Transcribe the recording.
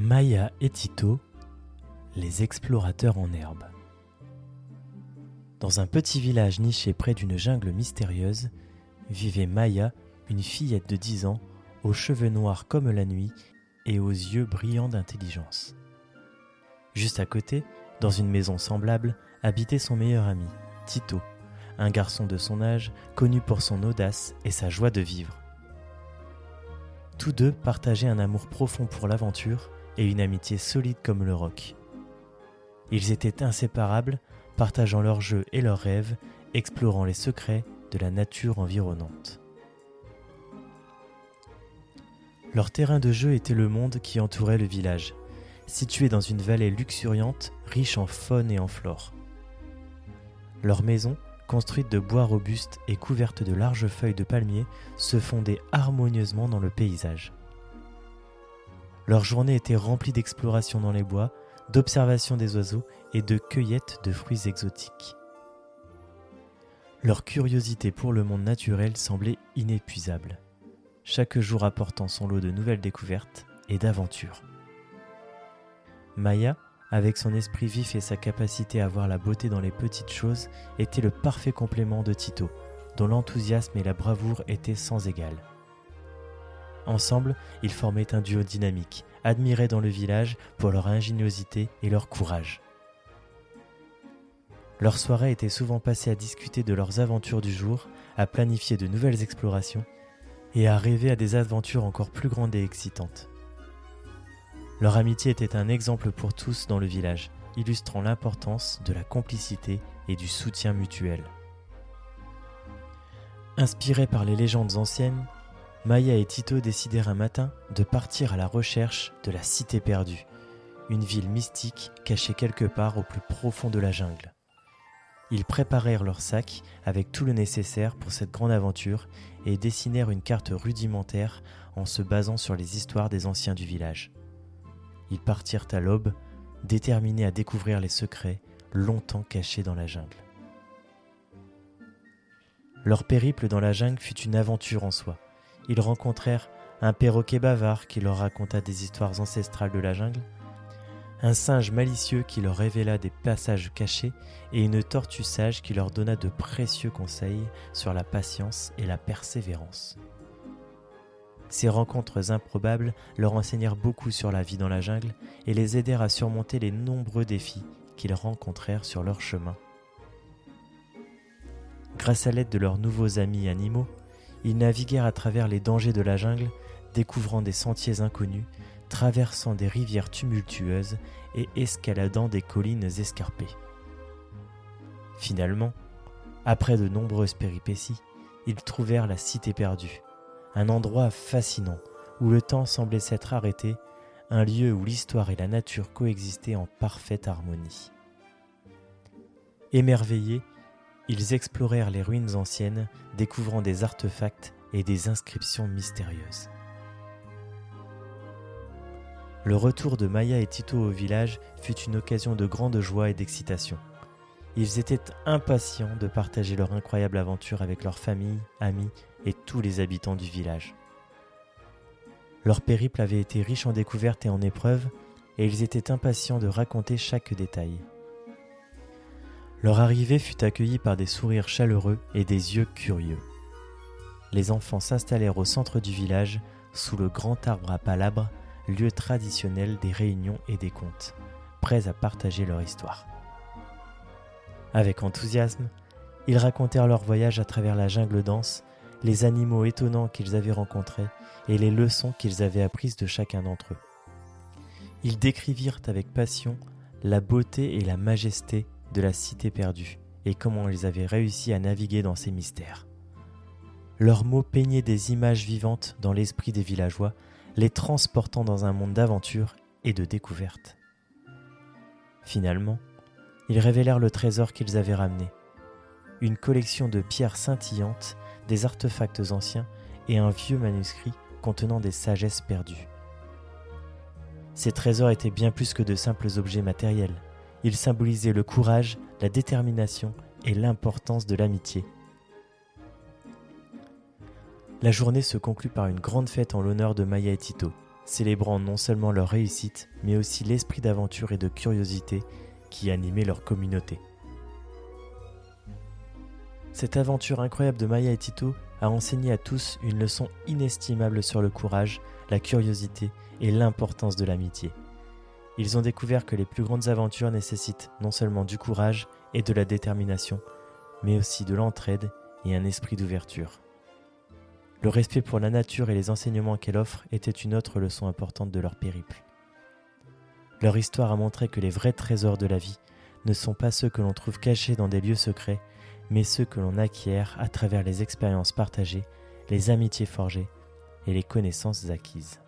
Maya et Tito, les explorateurs en herbe. Dans un petit village niché près d'une jungle mystérieuse, vivait Maya, une fillette de 10 ans, aux cheveux noirs comme la nuit et aux yeux brillants d'intelligence. Juste à côté, dans une maison semblable, habitait son meilleur ami, Tito, un garçon de son âge connu pour son audace et sa joie de vivre. Tous deux partageaient un amour profond pour l'aventure et une amitié solide comme le roc. Ils étaient inséparables, partageant leurs jeux et leurs rêves, explorant les secrets de la nature environnante. Leur terrain de jeu était le monde qui entourait le village, situé dans une vallée luxuriante, riche en faune et en flore. Leur maison, construite de bois robuste et couverte de larges feuilles de palmier, se fondait harmonieusement dans le paysage. Leur journée était remplie d'exploration dans les bois, d'observation des oiseaux et de cueillette de fruits exotiques. Leur curiosité pour le monde naturel semblait inépuisable, chaque jour apportant son lot de nouvelles découvertes et d'aventures. Maya, avec son esprit vif et sa capacité à voir la beauté dans les petites choses, était le parfait complément de Tito, dont l'enthousiasme et la bravoure étaient sans égal. Ensemble, ils formaient un duo dynamique, admiré dans le village pour leur ingéniosité et leur courage. Leurs soirées étaient souvent passées à discuter de leurs aventures du jour, à planifier de nouvelles explorations et à rêver à des aventures encore plus grandes et excitantes. Leur amitié était un exemple pour tous dans le village, illustrant l'importance de la complicité et du soutien mutuel. Inspirés par les légendes anciennes, Maya et Tito décidèrent un matin de partir à la recherche de la Cité perdue, une ville mystique cachée quelque part au plus profond de la jungle. Ils préparèrent leur sac avec tout le nécessaire pour cette grande aventure et dessinèrent une carte rudimentaire en se basant sur les histoires des anciens du village. Ils partirent à l'aube, déterminés à découvrir les secrets longtemps cachés dans la jungle. Leur périple dans la jungle fut une aventure en soi ils rencontrèrent un perroquet bavard qui leur raconta des histoires ancestrales de la jungle, un singe malicieux qui leur révéla des passages cachés et une tortue sage qui leur donna de précieux conseils sur la patience et la persévérance. Ces rencontres improbables leur enseignèrent beaucoup sur la vie dans la jungle et les aidèrent à surmonter les nombreux défis qu'ils rencontrèrent sur leur chemin. Grâce à l'aide de leurs nouveaux amis animaux, ils naviguèrent à travers les dangers de la jungle, découvrant des sentiers inconnus, traversant des rivières tumultueuses et escaladant des collines escarpées. Finalement, après de nombreuses péripéties, ils trouvèrent la cité perdue, un endroit fascinant où le temps semblait s'être arrêté, un lieu où l'histoire et la nature coexistaient en parfaite harmonie. Émerveillés, ils explorèrent les ruines anciennes, découvrant des artefacts et des inscriptions mystérieuses. Le retour de Maya et Tito au village fut une occasion de grande joie et d'excitation. Ils étaient impatients de partager leur incroyable aventure avec leurs familles, amis et tous les habitants du village. Leur périple avait été riche en découvertes et en épreuves, et ils étaient impatients de raconter chaque détail. Leur arrivée fut accueillie par des sourires chaleureux et des yeux curieux. Les enfants s'installèrent au centre du village, sous le grand arbre à palabres, lieu traditionnel des réunions et des contes, prêts à partager leur histoire. Avec enthousiasme, ils racontèrent leur voyage à travers la jungle dense, les animaux étonnants qu'ils avaient rencontrés et les leçons qu'ils avaient apprises de chacun d'entre eux. Ils décrivirent avec passion la beauté et la majesté de la cité perdue et comment ils avaient réussi à naviguer dans ces mystères. Leurs mots peignaient des images vivantes dans l'esprit des villageois, les transportant dans un monde d'aventure et de découverte. Finalement, ils révélèrent le trésor qu'ils avaient ramené, une collection de pierres scintillantes, des artefacts anciens et un vieux manuscrit contenant des sagesses perdues. Ces trésors étaient bien plus que de simples objets matériels. Il symbolisait le courage, la détermination et l'importance de l'amitié. La journée se conclut par une grande fête en l'honneur de Maya et Tito, célébrant non seulement leur réussite, mais aussi l'esprit d'aventure et de curiosité qui animait leur communauté. Cette aventure incroyable de Maya et Tito a enseigné à tous une leçon inestimable sur le courage, la curiosité et l'importance de l'amitié. Ils ont découvert que les plus grandes aventures nécessitent non seulement du courage et de la détermination, mais aussi de l'entraide et un esprit d'ouverture. Le respect pour la nature et les enseignements qu'elle offre était une autre leçon importante de leur périple. Leur histoire a montré que les vrais trésors de la vie ne sont pas ceux que l'on trouve cachés dans des lieux secrets, mais ceux que l'on acquiert à travers les expériences partagées, les amitiés forgées et les connaissances acquises.